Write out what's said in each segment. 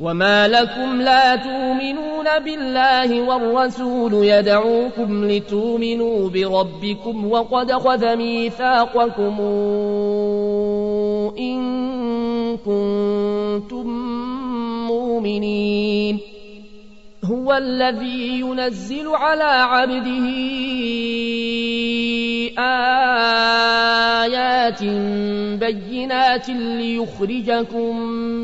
وما لكم لا تؤمنون بالله والرسول يدعوكم لتؤمنوا بربكم وقد خذ ميثاقكم إن كنتم مؤمنين. هو الذي ينزل على عبده آيات بينات ليخرجكم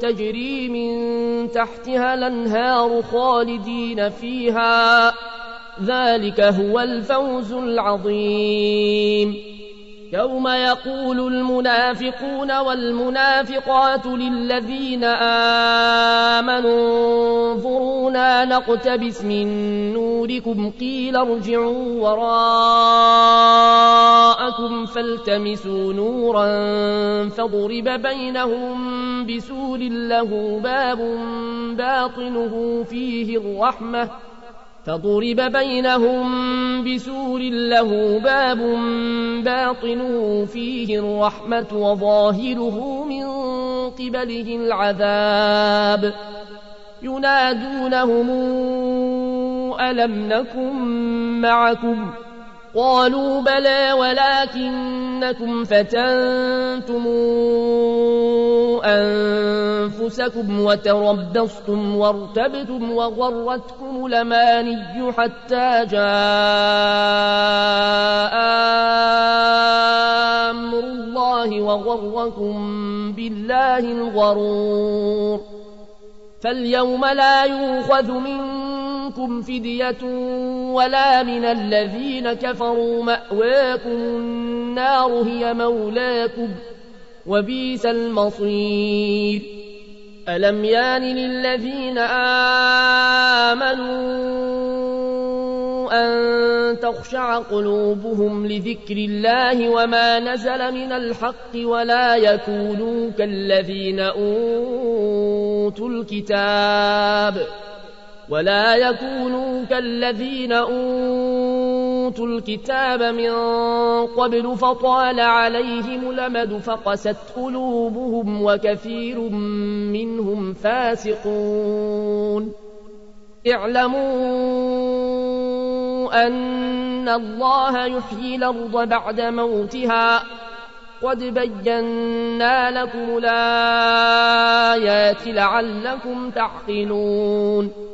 تجري من تحتها الأنهار خالدين فيها. ذلك هو الفوز العظيم. يوم يقول المنافقون والمنافقات للذين آمنوا انظرونا نقتبس من نوركم قيل ارجعوا وراءكم فالتمسوا نورا فضرب بينهم بسور له باب باطنه فيه الرحمة فضرب بينهم بسور له باب باطنه فيه الرحمة وظاهره من قبله العذاب ينادونهم ألم نكن معكم ؟ قالوا بلى ولكنكم فتنتم أنفسكم وتربصتم وارتبتم وغرتكم لماني حتى جاء أمر الله وغركم بالله الغرور فاليوم لا يوخذ منكم فدية ولا من الذين كفروا مأواكم النار هي مولاكم وبيس المصير ألم يان للذين آمنوا أن تخشع قلوبهم لذكر الله وما نزل من الحق ولا يكونوا كالذين أوتوا الكتاب ولا يكونوا كالذين أوتوا الكتاب من قبل فطال عليهم لمد فقست قلوبهم وكثير منهم فاسقون. اعلموا أن الله يحيي الأرض بعد موتها. قد بينا لكم الآيات لعلكم تعقلون.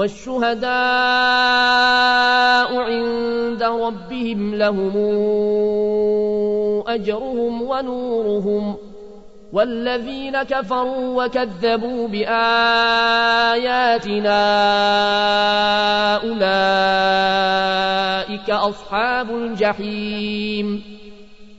والشهداء عند ربهم لهم أجرهم ونورهم والذين كفروا وكذبوا بآياتنا أولئك أصحاب الجحيم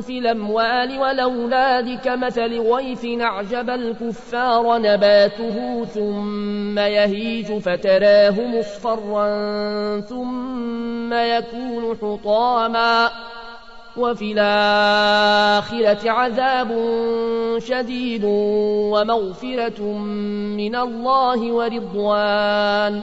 في الأموال والأولاد كمثل غيث أعجب الكفار نباته ثم يهيج فتراه مصفرا ثم يكون حطاما وفي الآخرة عذاب شديد ومغفرة من الله ورضوان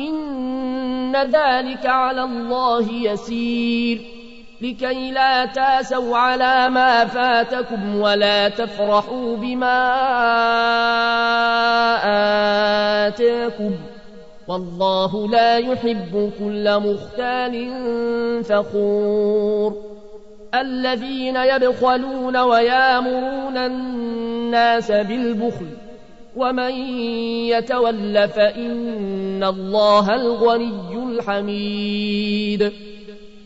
إن ذلك على الله يسير. لكي لا تاسوا على ما فاتكم ولا تفرحوا بما آتاكم. والله لا يحب كل مختال فخور. الذين يبخلون ويامرون الناس بالبخل ومن يتول فإن الله الغني الحميد.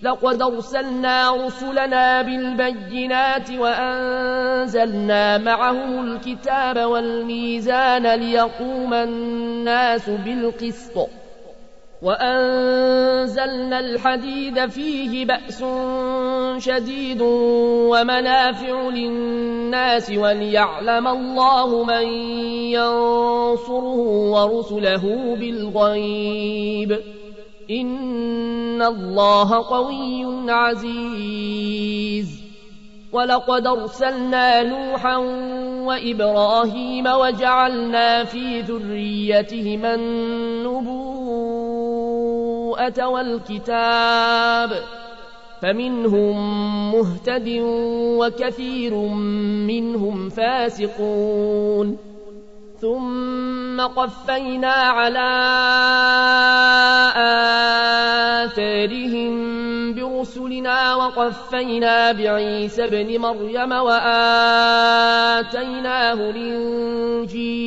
لقد أرسلنا رسلنا بالبينات وأنزلنا معهم الكتاب والميزان ليقوم الناس بالقسط. وأنزلنا الحديد فيه بأس شديد ومنافع للناس وليعلم الله من ينصره ورسله بالغيب. إن الله قوي عزيز. ولقد أرسلنا نوحا وإبراهيم وجعلنا في ذريتهما النبوءة والكتاب فمنهم مهتد وكثير منهم فاسقون ثم قفينا على آثارهم برسلنا رسلنا وقفينا بعيسى ابن مريم وآتيناه الإنجيل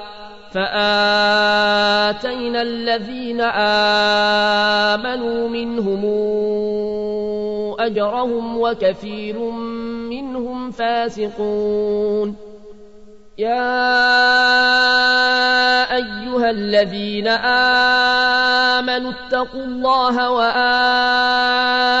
فآتينا الذين آمنوا منهم أجرهم وكثير منهم فاسقون. يا أيها الذين آمنوا اتقوا الله وآمنوا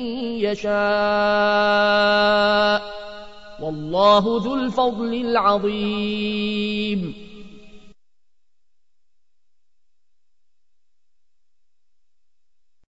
يشاء. والله ذو الفضل العظيم.